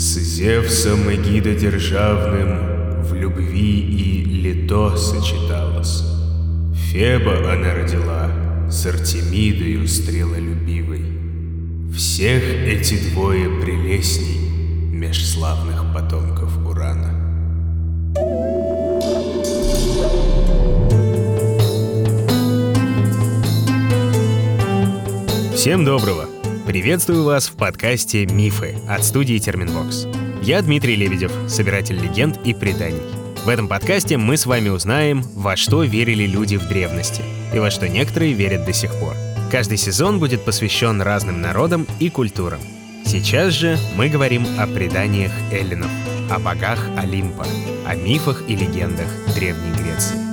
С Зевсом эгидодержавным в любви и лето сочеталась. Феба она родила с Артемидою стрелолюбивой. Всех эти двое прелестней меж славных потомков Урана. Всем доброго! Приветствую вас в подкасте «Мифы» от студии Терминвокс. Я Дмитрий Лебедев, собиратель легенд и преданий. В этом подкасте мы с вами узнаем, во что верили люди в древности и во что некоторые верят до сих пор. Каждый сезон будет посвящен разным народам и культурам. Сейчас же мы говорим о преданиях эллинов, о богах Олимпа, о мифах и легендах Древней Греции.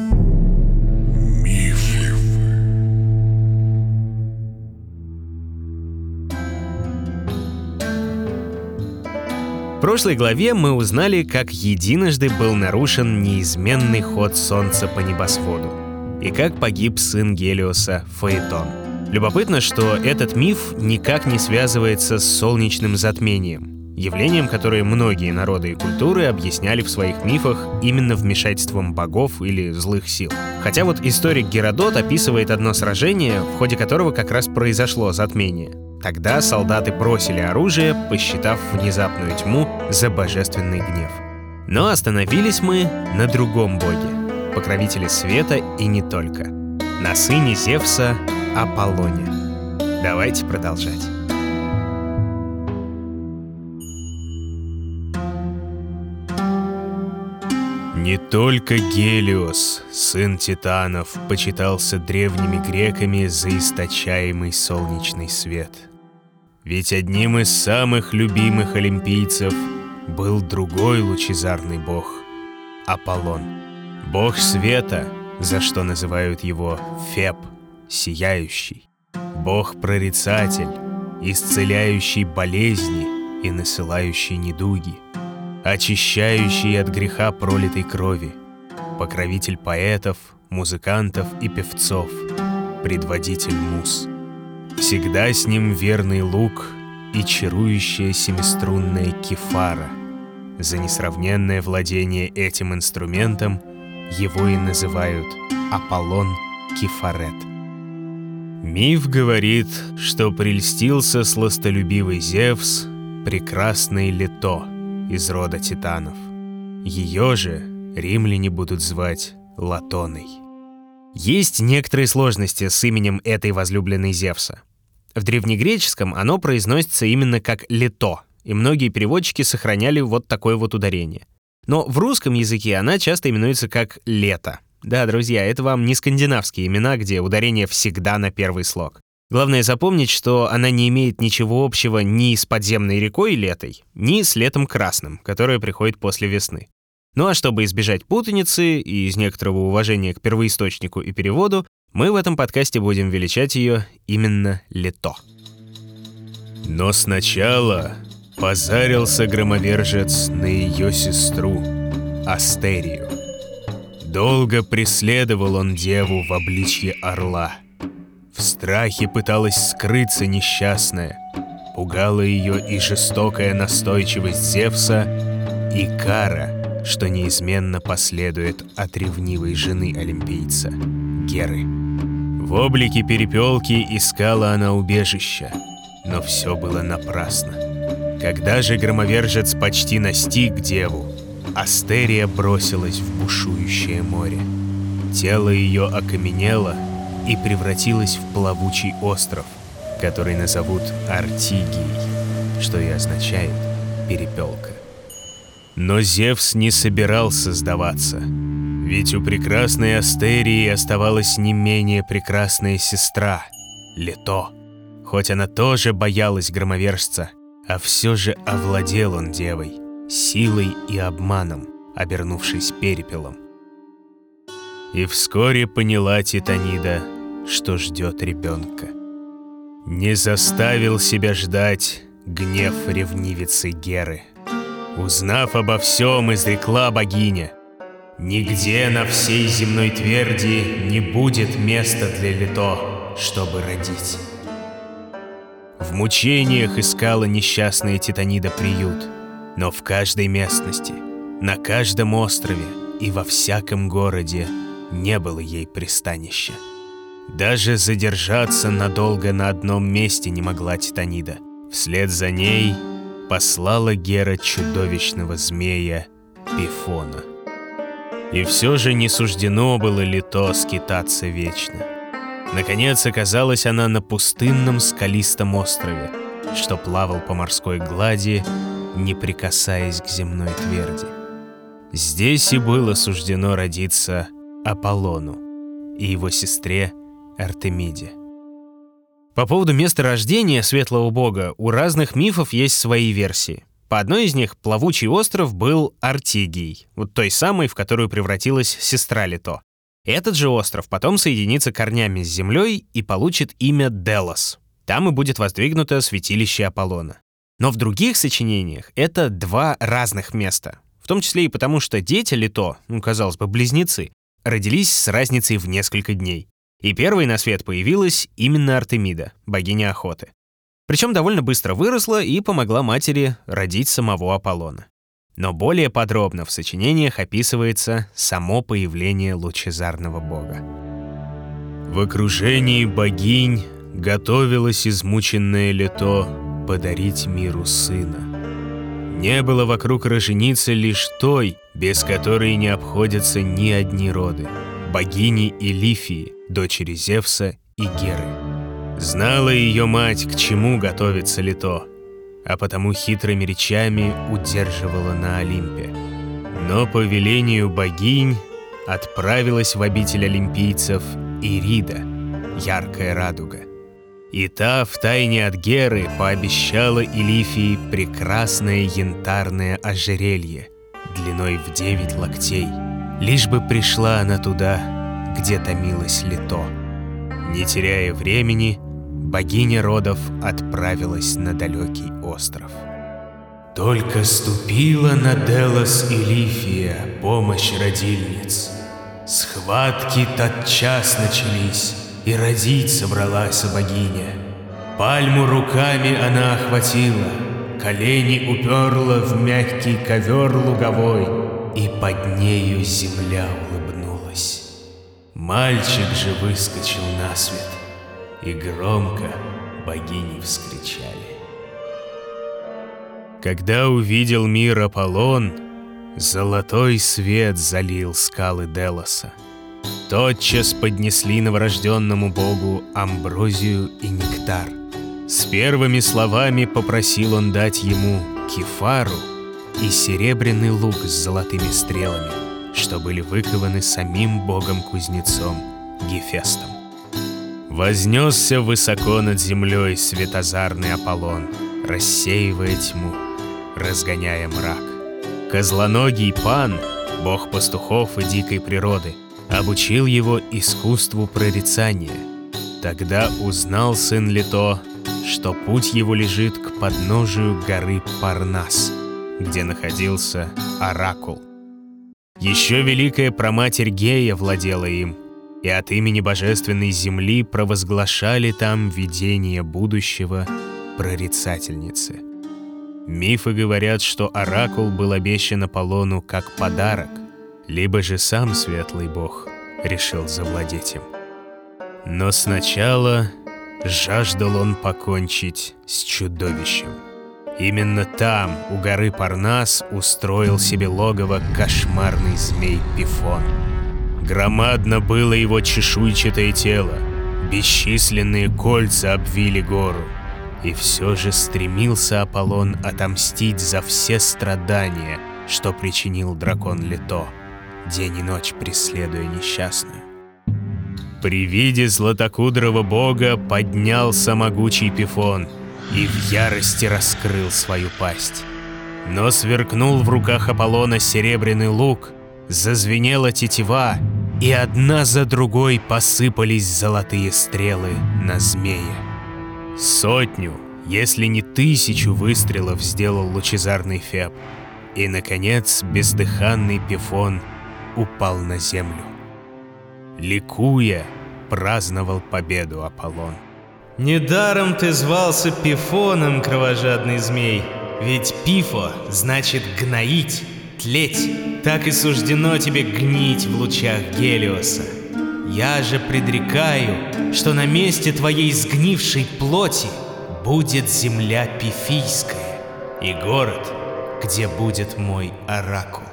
Прошлой главе мы узнали, как единожды был нарушен неизменный ход Солнца по небосводу, и как погиб сын Гелиоса Фаэтон. Любопытно, что этот миф никак не связывается с солнечным затмением, явлением, которое многие народы и культуры объясняли в своих мифах именно вмешательством богов или злых сил. Хотя вот историк Геродот описывает одно сражение, в ходе которого как раз произошло затмение — Тогда солдаты бросили оружие, посчитав внезапную тьму за божественный гнев. Но остановились мы на другом боге, покровителе света и не только. На сыне Зевса Аполлоне. Давайте продолжать. Не только Гелиос, сын Титанов, почитался древними греками за источаемый солнечный свет — ведь одним из самых любимых олимпийцев был другой лучезарный бог — Аполлон. Бог света, за что называют его Феб, сияющий. Бог-прорицатель, исцеляющий болезни и насылающий недуги, очищающий от греха пролитой крови, покровитель поэтов, музыкантов и певцов, предводитель муз — Всегда с ним верный лук и чарующая семиструнная кефара. За несравненное владение этим инструментом его и называют Аполлон Кефарет. Миф говорит, что прельстился сластолюбивый Зевс прекрасной Лето из рода титанов. Ее же римляне будут звать Латоной. Есть некоторые сложности с именем этой возлюбленной Зевса. В древнегреческом оно произносится именно как «лето», и многие переводчики сохраняли вот такое вот ударение. Но в русском языке она часто именуется как «лето». Да, друзья, это вам не скандинавские имена, где ударение всегда на первый слог. Главное запомнить, что она не имеет ничего общего ни с подземной рекой летой, ни с летом красным, которое приходит после весны. Ну а чтобы избежать путаницы и из некоторого уважения к первоисточнику и переводу, мы в этом подкасте будем величать ее именно Лето. Но сначала позарился громовержец на ее сестру, Астерию. Долго преследовал он деву в обличье орла. В страхе пыталась скрыться несчастная. Пугала ее и жестокая настойчивость Зевса, и кара, что неизменно последует от ревнивой жены олимпийца, Геры. В облике перепелки искала она убежища, но все было напрасно. Когда же громовержец почти настиг деву, Астерия бросилась в бушующее море. Тело ее окаменело и превратилось в плавучий остров, который назовут Артигией, что и означает «перепелка». Но Зевс не собирался сдаваться — ведь у прекрасной Астерии оставалась не менее прекрасная сестра, Лето. Хоть она тоже боялась громовержца, а все же овладел он девой, силой и обманом, обернувшись перепелом. И вскоре поняла Титанида, что ждет ребенка. Не заставил себя ждать гнев ревнивицы Геры. Узнав обо всем, изрекла богиня — Нигде на всей земной тверди не будет места для Лето, чтобы родить. В мучениях искала несчастная Титанида приют. Но в каждой местности, на каждом острове и во всяком городе не было ей пристанища. Даже задержаться надолго на одном месте не могла Титанида. Вслед за ней послала Гера чудовищного змея Пифона. И все же не суждено было ли то скитаться вечно. Наконец оказалась она на пустынном скалистом острове, что плавал по морской глади, не прикасаясь к земной тверди. Здесь и было суждено родиться Аполлону и его сестре Артемиде. По поводу места рождения светлого бога у разных мифов есть свои версии. По одной из них плавучий остров был Артигий, вот той самой, в которую превратилась сестра Лито. Этот же остров потом соединится корнями с землей и получит имя Делос. Там и будет воздвигнуто святилище Аполлона. Но в других сочинениях это два разных места. В том числе и потому, что дети Лито, ну, казалось бы, близнецы, родились с разницей в несколько дней. И первой на свет появилась именно Артемида, богиня охоты. Причем довольно быстро выросла и помогла матери родить самого Аполлона. Но более подробно в сочинениях описывается само появление лучезарного бога. В окружении богинь готовилось измученное лето подарить миру сына. Не было вокруг роженицы лишь той, без которой не обходятся ни одни роды — богини Элифии, дочери Зевса и Геры. Знала ее мать, к чему готовится Лито, а потому хитрыми речами удерживала на Олимпе. Но по велению богинь отправилась в обитель олимпийцев Ирида, яркая радуга. И та втайне от Геры пообещала Илифии прекрасное янтарное ожерелье длиной в девять локтей, лишь бы пришла она туда, где томилось лето. Не теряя времени, богиня родов отправилась на далекий остров. Только ступила на Делос и Лифия помощь родильниц. Схватки тотчас начались, и родить собралась богиня. Пальму руками она охватила, колени уперла в мягкий ковер луговой, и под нею земля. Мальчик же выскочил на свет, и громко богини вскричали. Когда увидел мир Аполлон, золотой свет залил скалы Делоса. Тотчас поднесли новорожденному богу амброзию и нектар. С первыми словами попросил он дать ему кефару и серебряный лук с золотыми стрелами — что были выкованы самим богом-кузнецом Гефестом. Вознесся высоко над землей светозарный Аполлон, рассеивая тьму, разгоняя мрак. Козлоногий пан, бог пастухов и дикой природы, обучил его искусству прорицания. Тогда узнал сын Лито, что путь его лежит к подножию горы Парнас, где находился Оракул — еще великая проматерь Гея владела им, и от имени божественной земли провозглашали там видение будущего прорицательницы. Мифы говорят, что оракул был обещан Аполлону как подарок, либо же сам светлый бог решил завладеть им. Но сначала жаждал он покончить с чудовищем — Именно там, у горы Парнас, устроил себе логово кошмарный змей Пифон. Громадно было его чешуйчатое тело, бесчисленные кольца обвили гору. И все же стремился Аполлон отомстить за все страдания, что причинил дракон Лето, день и ночь преследуя несчастную. При виде златокудрого бога поднялся могучий Пифон — и в ярости раскрыл свою пасть. Но сверкнул в руках Аполлона серебряный лук, зазвенела тетива, и одна за другой посыпались золотые стрелы на змея. Сотню, если не тысячу выстрелов сделал лучезарный Феб, и, наконец, бездыханный Пифон упал на землю. Ликуя, праздновал победу Аполлон. Недаром ты звался Пифоном, кровожадный змей. Ведь пифо значит гноить, тлеть. Так и суждено тебе гнить в лучах Гелиоса. Я же предрекаю, что на месте твоей сгнившей плоти будет земля пифийская и город, где будет мой оракул.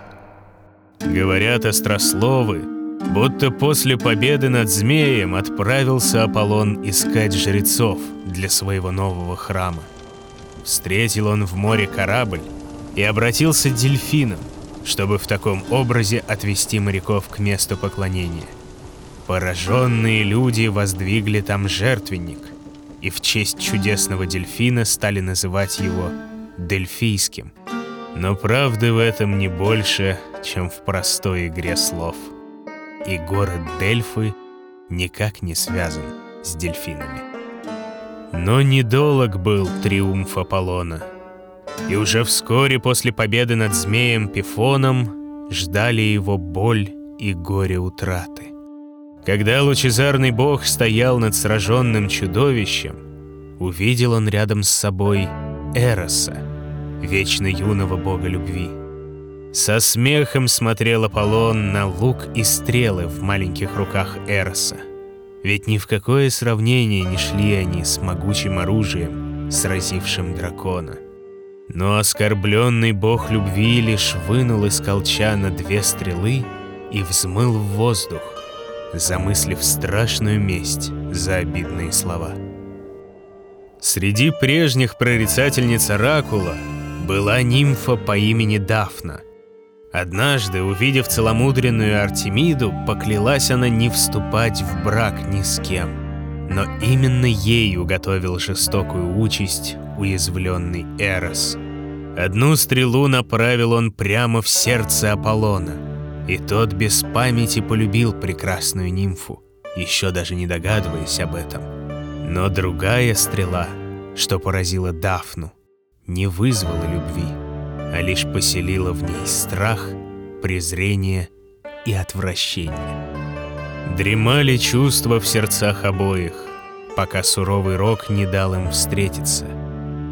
Говорят острословы, будто после победы над змеем отправился Аполлон искать жрецов для своего нового храма. Встретил он в море корабль и обратился к дельфинам, чтобы в таком образе отвести моряков к месту поклонения. Пораженные люди воздвигли там жертвенник, и в честь чудесного дельфина стали называть его Дельфийским. Но правды в этом не больше, чем в простой игре слов. И город Дельфы никак не связан с дельфинами. Но недолг был триумф Аполлона. И уже вскоре после победы над змеем Пифоном ждали его боль и горе утраты. Когда лучезарный бог стоял над сраженным чудовищем, увидел он рядом с собой Эроса, вечно юного бога любви. Со смехом смотрел Аполлон на лук и стрелы в маленьких руках Эроса — ведь ни в какое сравнение не шли они с могучим оружием, сразившим дракона. Но оскорбленный бог любви лишь вынул из колчана две стрелы и взмыл в воздух, замыслив страшную месть за обидные слова. Среди прежних прорицательниц Оракула была нимфа по имени Дафна — Однажды, увидев целомудренную Артемиду, поклялась она не вступать в брак ни с кем. Но именно ей уготовил жестокую участь уязвленный Эрос. Одну стрелу направил он прямо в сердце Аполлона, и тот без памяти полюбил прекрасную нимфу, еще даже не догадываясь об этом. Но другая стрела, что поразила Дафну, не вызвала любви а лишь поселила в ней страх, презрение и отвращение. Дремали чувства в сердцах обоих, пока суровый рок не дал им встретиться.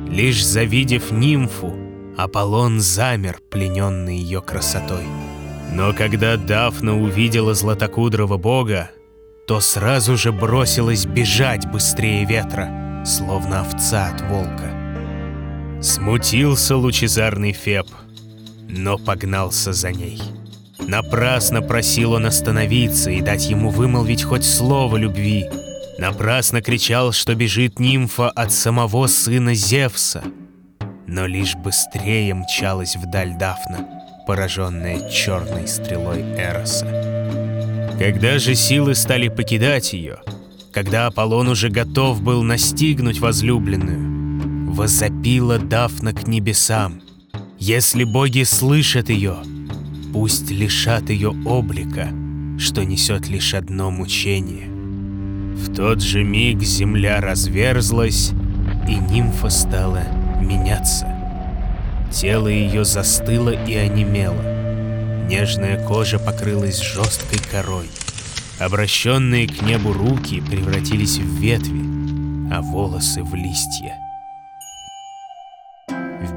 Лишь завидев нимфу, Аполлон замер, плененный ее красотой. Но когда Дафна увидела златокудрого бога, то сразу же бросилась бежать быстрее ветра, словно овца от волка. Смутился лучезарный Феб, но погнался за ней. Напрасно просил он остановиться и дать ему вымолвить хоть слово любви. Напрасно кричал, что бежит нимфа от самого сына Зевса. Но лишь быстрее мчалась вдаль Дафна, пораженная черной стрелой Эроса. Когда же силы стали покидать ее, когда Аполлон уже готов был настигнуть возлюбленную, возопила Дафна к небесам. Если боги слышат ее, пусть лишат ее облика, что несет лишь одно мучение. В тот же миг земля разверзлась, и нимфа стала меняться. Тело ее застыло и онемело. Нежная кожа покрылась жесткой корой. Обращенные к небу руки превратились в ветви, а волосы в листья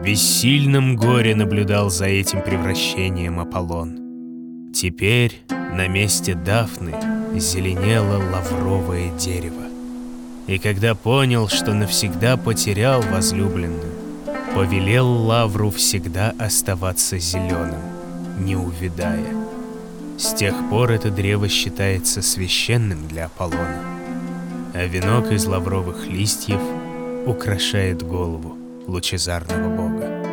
бессильном горе наблюдал за этим превращением Аполлон. Теперь на месте Дафны зеленело лавровое дерево. И когда понял, что навсегда потерял возлюбленную, повелел лавру всегда оставаться зеленым, не увядая. С тех пор это древо считается священным для Аполлона, а венок из лавровых листьев украшает голову лучезарного бога.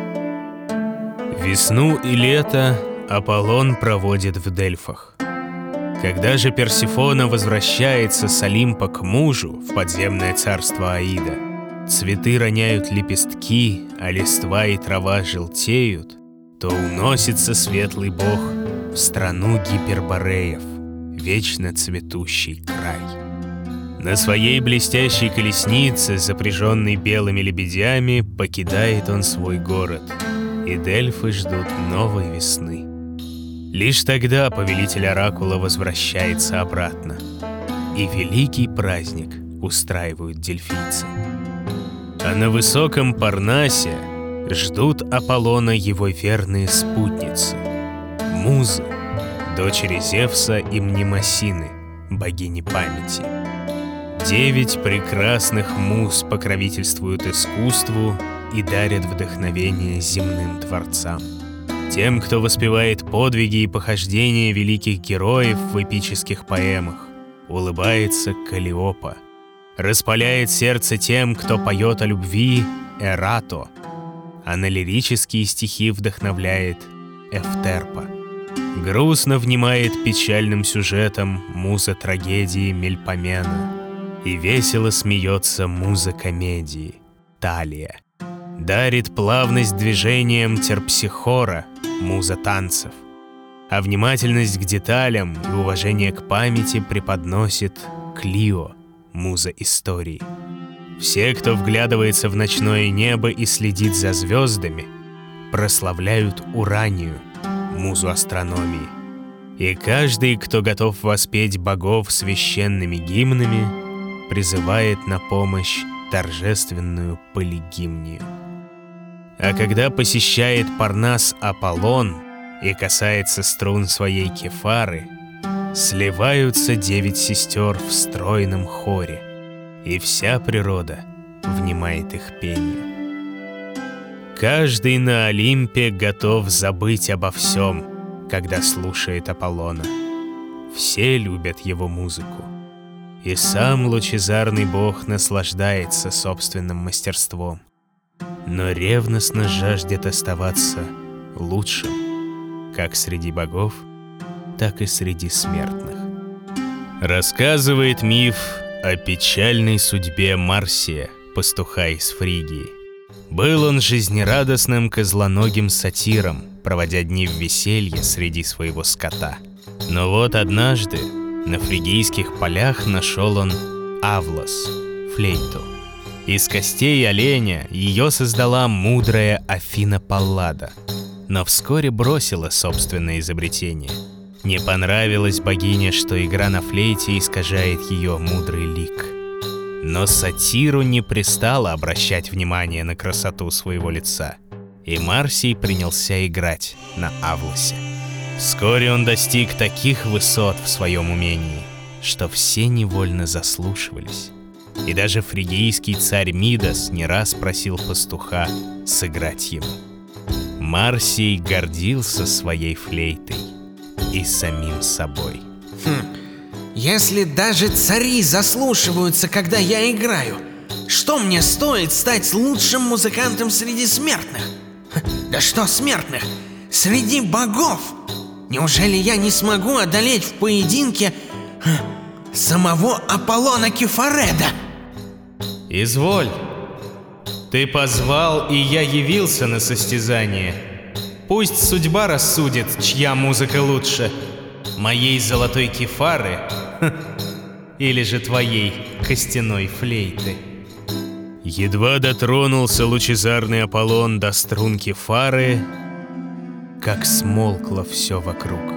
Весну и лето Аполлон проводит в Дельфах. Когда же Персифона возвращается с Олимпа к мужу в подземное царство Аида, цветы роняют лепестки, а листва и трава желтеют, то уносится светлый бог в страну гипербореев, вечно цветущий. На своей блестящей колеснице, запряженной белыми лебедями, покидает он свой город, и Дельфы ждут новой весны. Лишь тогда повелитель Оракула возвращается обратно, и великий праздник устраивают дельфийцы. А на высоком Парнасе, ждут Аполлона его верные спутницы, музы, дочери Зевса и Мнемосины, богини памяти. Девять прекрасных муз покровительствуют искусству и дарят вдохновение земным творцам. Тем, кто воспевает подвиги и похождения великих героев в эпических поэмах, улыбается Калиопа. Распаляет сердце тем, кто поет о любви Эрато, а на лирические стихи вдохновляет Эфтерпа. Грустно внимает печальным сюжетом муза трагедии Мельпомена. И весело смеется муза комедии Талия. Дарит плавность движением терпсихора, муза танцев. А внимательность к деталям и уважение к памяти преподносит Клио, муза истории. Все, кто вглядывается в ночное небо и следит за звездами, прославляют Уранию, музу астрономии. И каждый, кто готов воспеть богов священными гимнами, призывает на помощь торжественную полигимнию. А когда посещает Парнас Аполлон и касается струн своей кефары, сливаются девять сестер в стройном хоре, и вся природа внимает их пению. Каждый на Олимпе готов забыть обо всем, когда слушает Аполлона. Все любят его музыку. И сам лучезарный бог наслаждается собственным мастерством но ревностно жаждет оставаться лучшим, как среди богов, так и среди смертных. Рассказывает миф о печальной судьбе Марсия, пастуха из Фригии. Был он жизнерадостным козлоногим сатиром, проводя дни в веселье среди своего скота. Но вот однажды на фригийских полях нашел он Авлос, флейту. Из костей оленя ее создала мудрая Афина Паллада, но вскоре бросила собственное изобретение. Не понравилось богине, что игра на флейте искажает ее мудрый лик. Но сатиру не пристало обращать внимание на красоту своего лица, и Марсий принялся играть на Авлосе. Вскоре он достиг таких высот в своем умении, что все невольно заслушивались. И даже фригийский царь Мидас не раз просил пастуха сыграть ему. Марсий гордился своей флейтой и самим собой. Хм. Если даже цари заслушиваются, когда я играю, что мне стоит стать лучшим музыкантом среди смертных? Да что смертных? Среди богов! Неужели я не смогу одолеть в поединке самого Аполлона Кефареда? Изволь. Ты позвал, и я явился на состязание. Пусть судьба рассудит, чья музыка лучше. Моей золотой кефары или же твоей костяной флейты. Едва дотронулся лучезарный Аполлон до струн кефары, как смолкло все вокруг.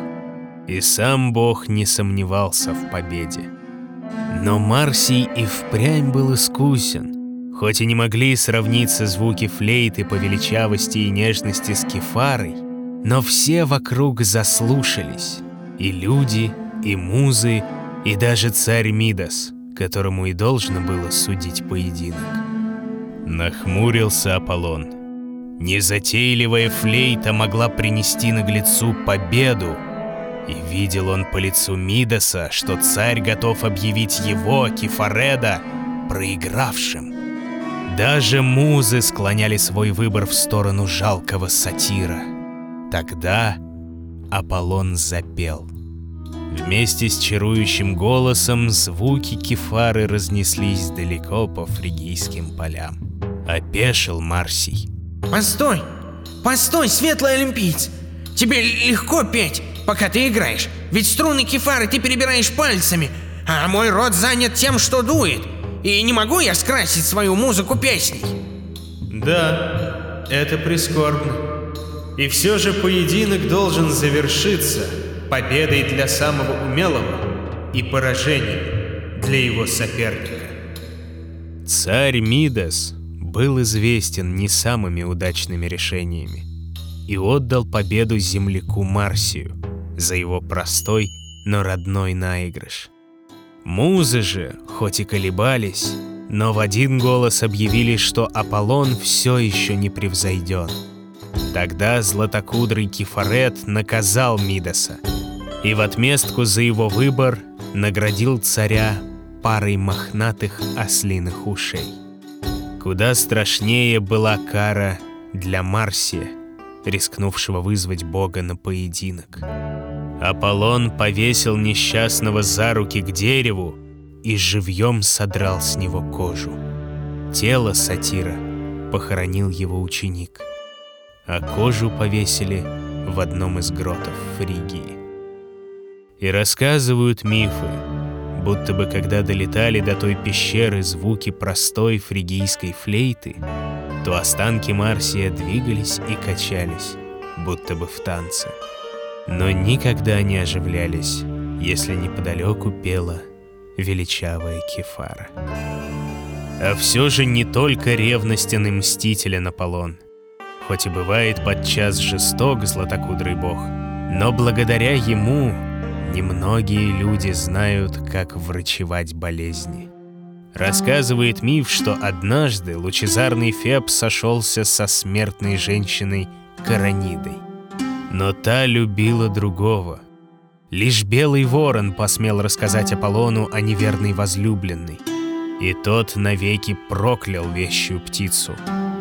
И сам Бог не сомневался в победе. Но Марсий и впрямь был искусен. Хоть и не могли сравниться звуки флейты по величавости и нежности с кефарой, но все вокруг заслушались. И люди, и музы, и даже царь Мидас, которому и должно было судить поединок. Нахмурился Аполлон. Незатейливая флейта могла принести наглецу победу, и видел он по лицу Мидаса, что царь готов объявить его, Кефареда, проигравшим. Даже музы склоняли свой выбор в сторону жалкого сатира. Тогда Аполлон запел. Вместе с чарующим голосом звуки кефары разнеслись далеко по фригийским полям. Опешил Марсий. «Постой! Постой, светлый олимпийц! Тебе легко петь! пока ты играешь. Ведь струны кефары ты перебираешь пальцами, а мой рот занят тем, что дует. И не могу я скрасить свою музыку песней. Да, это прискорбно. И все же поединок должен завершиться победой для самого умелого и поражением для его соперника. Царь Мидас, был известен не самыми удачными решениями и отдал победу земляку Марсию за его простой, но родной наигрыш. Музы же, хоть и колебались, но в один голос объявили, что Аполлон все еще не превзойден. Тогда златокудрый Кефарет наказал Мидаса и в отместку за его выбор наградил царя парой мохнатых ослиных ушей. Куда страшнее была кара для Марсия, рискнувшего вызвать бога на поединок. Аполлон повесил несчастного за руки к дереву и живьем содрал с него кожу. Тело сатира похоронил его ученик, а кожу повесили в одном из гротов Фригии. И рассказывают мифы, будто бы когда долетали до той пещеры звуки простой фригийской флейты, то останки Марсия двигались и качались, будто бы в танце. Но никогда не оживлялись, если неподалеку пела величавая Кефара. А все же не только ревностен и мстителен Аполлон, хоть и бывает подчас жесток златокудрый бог, но благодаря ему Немногие люди знают, как врачевать болезни. Рассказывает миф, что однажды лучезарный Феб сошелся со смертной женщиной Каранидой. Но та любила другого. Лишь белый ворон посмел рассказать Аполлону о неверной возлюбленной. И тот навеки проклял вещую птицу,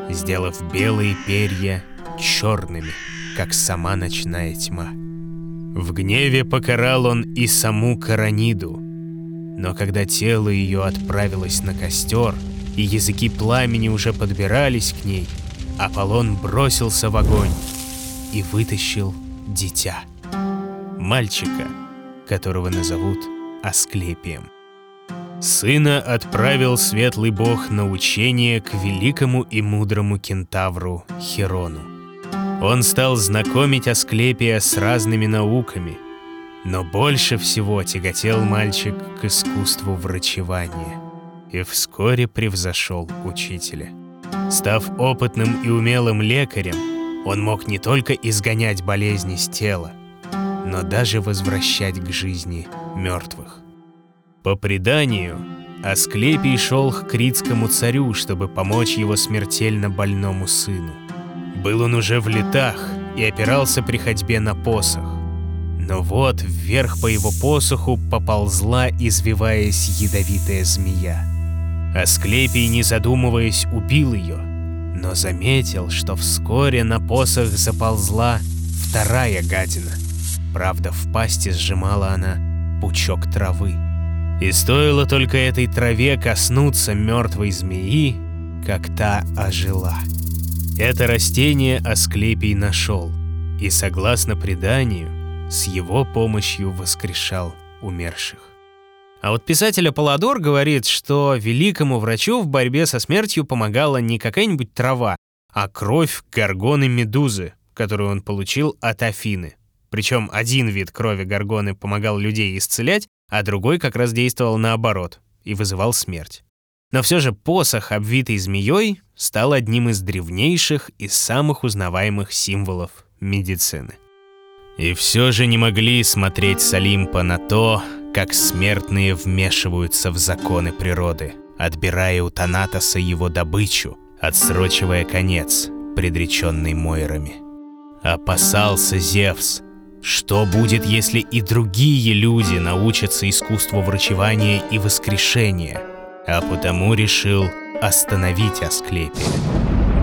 сделав белые перья черными, как сама ночная тьма. В гневе покарал он и саму Караниду. Но когда тело ее отправилось на костер, и языки пламени уже подбирались к ней, Аполлон бросился в огонь и вытащил дитя. Мальчика, которого назовут Асклепием. Сына отправил светлый бог на учение к великому и мудрому кентавру Херону. Он стал знакомить Асклепия с разными науками, но больше всего тяготел мальчик к искусству врачевания и вскоре превзошел учителя. Став опытным и умелым лекарем, он мог не только изгонять болезни с тела, но даже возвращать к жизни мертвых. По преданию, Асклепий шел к критскому царю, чтобы помочь его смертельно больному сыну. Был он уже в летах и опирался при ходьбе на посох. Но вот вверх по его посоху поползла, извиваясь, ядовитая змея. Асклепий, не задумываясь, убил ее, но заметил, что вскоре на посох заползла вторая гадина. Правда, в пасти сжимала она пучок травы. И стоило только этой траве коснуться мертвой змеи, как та ожила. Это растение Асклепий нашел и, согласно преданию, с его помощью воскрешал умерших. А вот писатель Аполлодор говорит, что великому врачу в борьбе со смертью помогала не какая-нибудь трава, а кровь горгоны Медузы, которую он получил от Афины. Причем один вид крови горгоны помогал людей исцелять, а другой как раз действовал наоборот и вызывал смерть. Но все же посох, обвитый змеей, стал одним из древнейших и самых узнаваемых символов медицины. И все же не могли смотреть с Олимпа на то, как смертные вмешиваются в законы природы, отбирая у Танатоса его добычу, отсрочивая конец, предреченный Мойрами. Опасался Зевс, что будет, если и другие люди научатся искусству врачевания и воскрешения – а потому решил остановить Асклепия.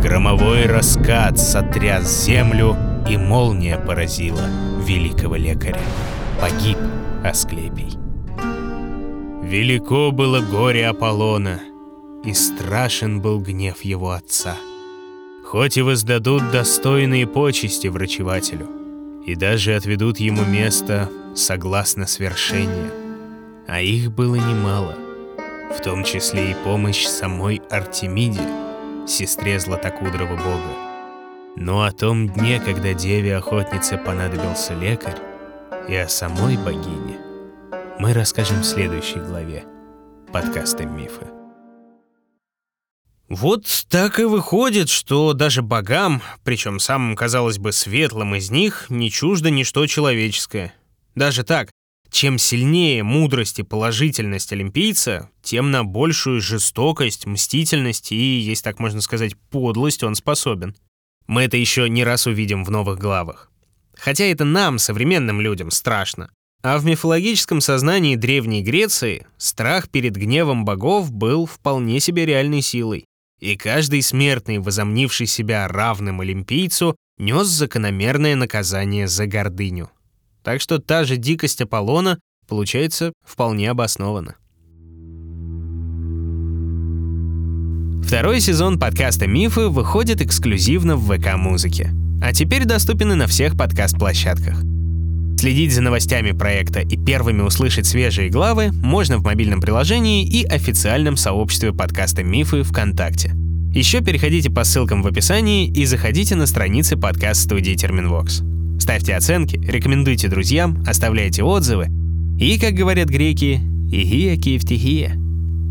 Громовой раскат сотряс землю, и молния поразила великого лекаря. Погиб Асклепий. Велико было горе Аполлона, и страшен был гнев его отца. Хоть и воздадут достойные почести врачевателю, и даже отведут ему место согласно свершения, а их было немало — в том числе и помощь самой Артемиде, сестре Златокудрого бога. Но о том дне, когда деве-охотнице понадобился лекарь, и о самой богине, мы расскажем в следующей главе подкаста «Мифы». Вот так и выходит, что даже богам, причем самым, казалось бы, светлым из них, не чуждо ничто человеческое. Даже так, чем сильнее мудрость и положительность олимпийца, тем на большую жестокость, мстительность и, если так можно сказать, подлость он способен. Мы это еще не раз увидим в новых главах. Хотя это нам, современным людям, страшно. А в мифологическом сознании Древней Греции страх перед гневом богов был вполне себе реальной силой и каждый смертный, возомнивший себя равным олимпийцу, нес закономерное наказание за гордыню. Так что та же дикость Аполлона получается вполне обоснована. Второй сезон подкаста «Мифы» выходит эксклюзивно в ВК-музыке, а теперь доступен и на всех подкаст-площадках. Следить за новостями проекта и первыми услышать свежие главы можно в мобильном приложении и официальном сообществе подкаста «Мифы» ВКонтакте. Еще переходите по ссылкам в описании и заходите на страницы подкаст-студии Терминвокс. Ставьте оценки, рекомендуйте друзьям, оставляйте отзывы. И, как говорят греки, «игия киевтихия»,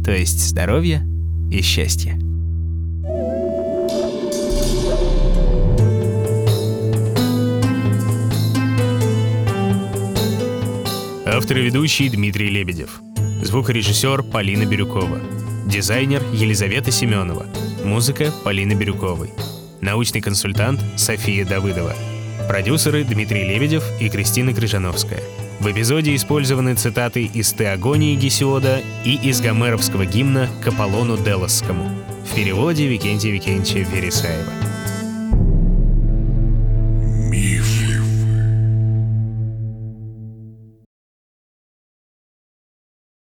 то есть здоровье и счастье. Автор и ведущий Дмитрий Лебедев. Звукорежиссер Полина Бирюкова. Дизайнер Елизавета Семенова. Музыка Полины Бирюковой. Научный консультант София Давыдова. Продюсеры Дмитрий Лебедев и Кристина Крыжановская. В эпизоде использованы цитаты из Теогонии Гесиода и из гомеровского гимна к Делосскому в переводе Викентия Викентьевича Вересаева.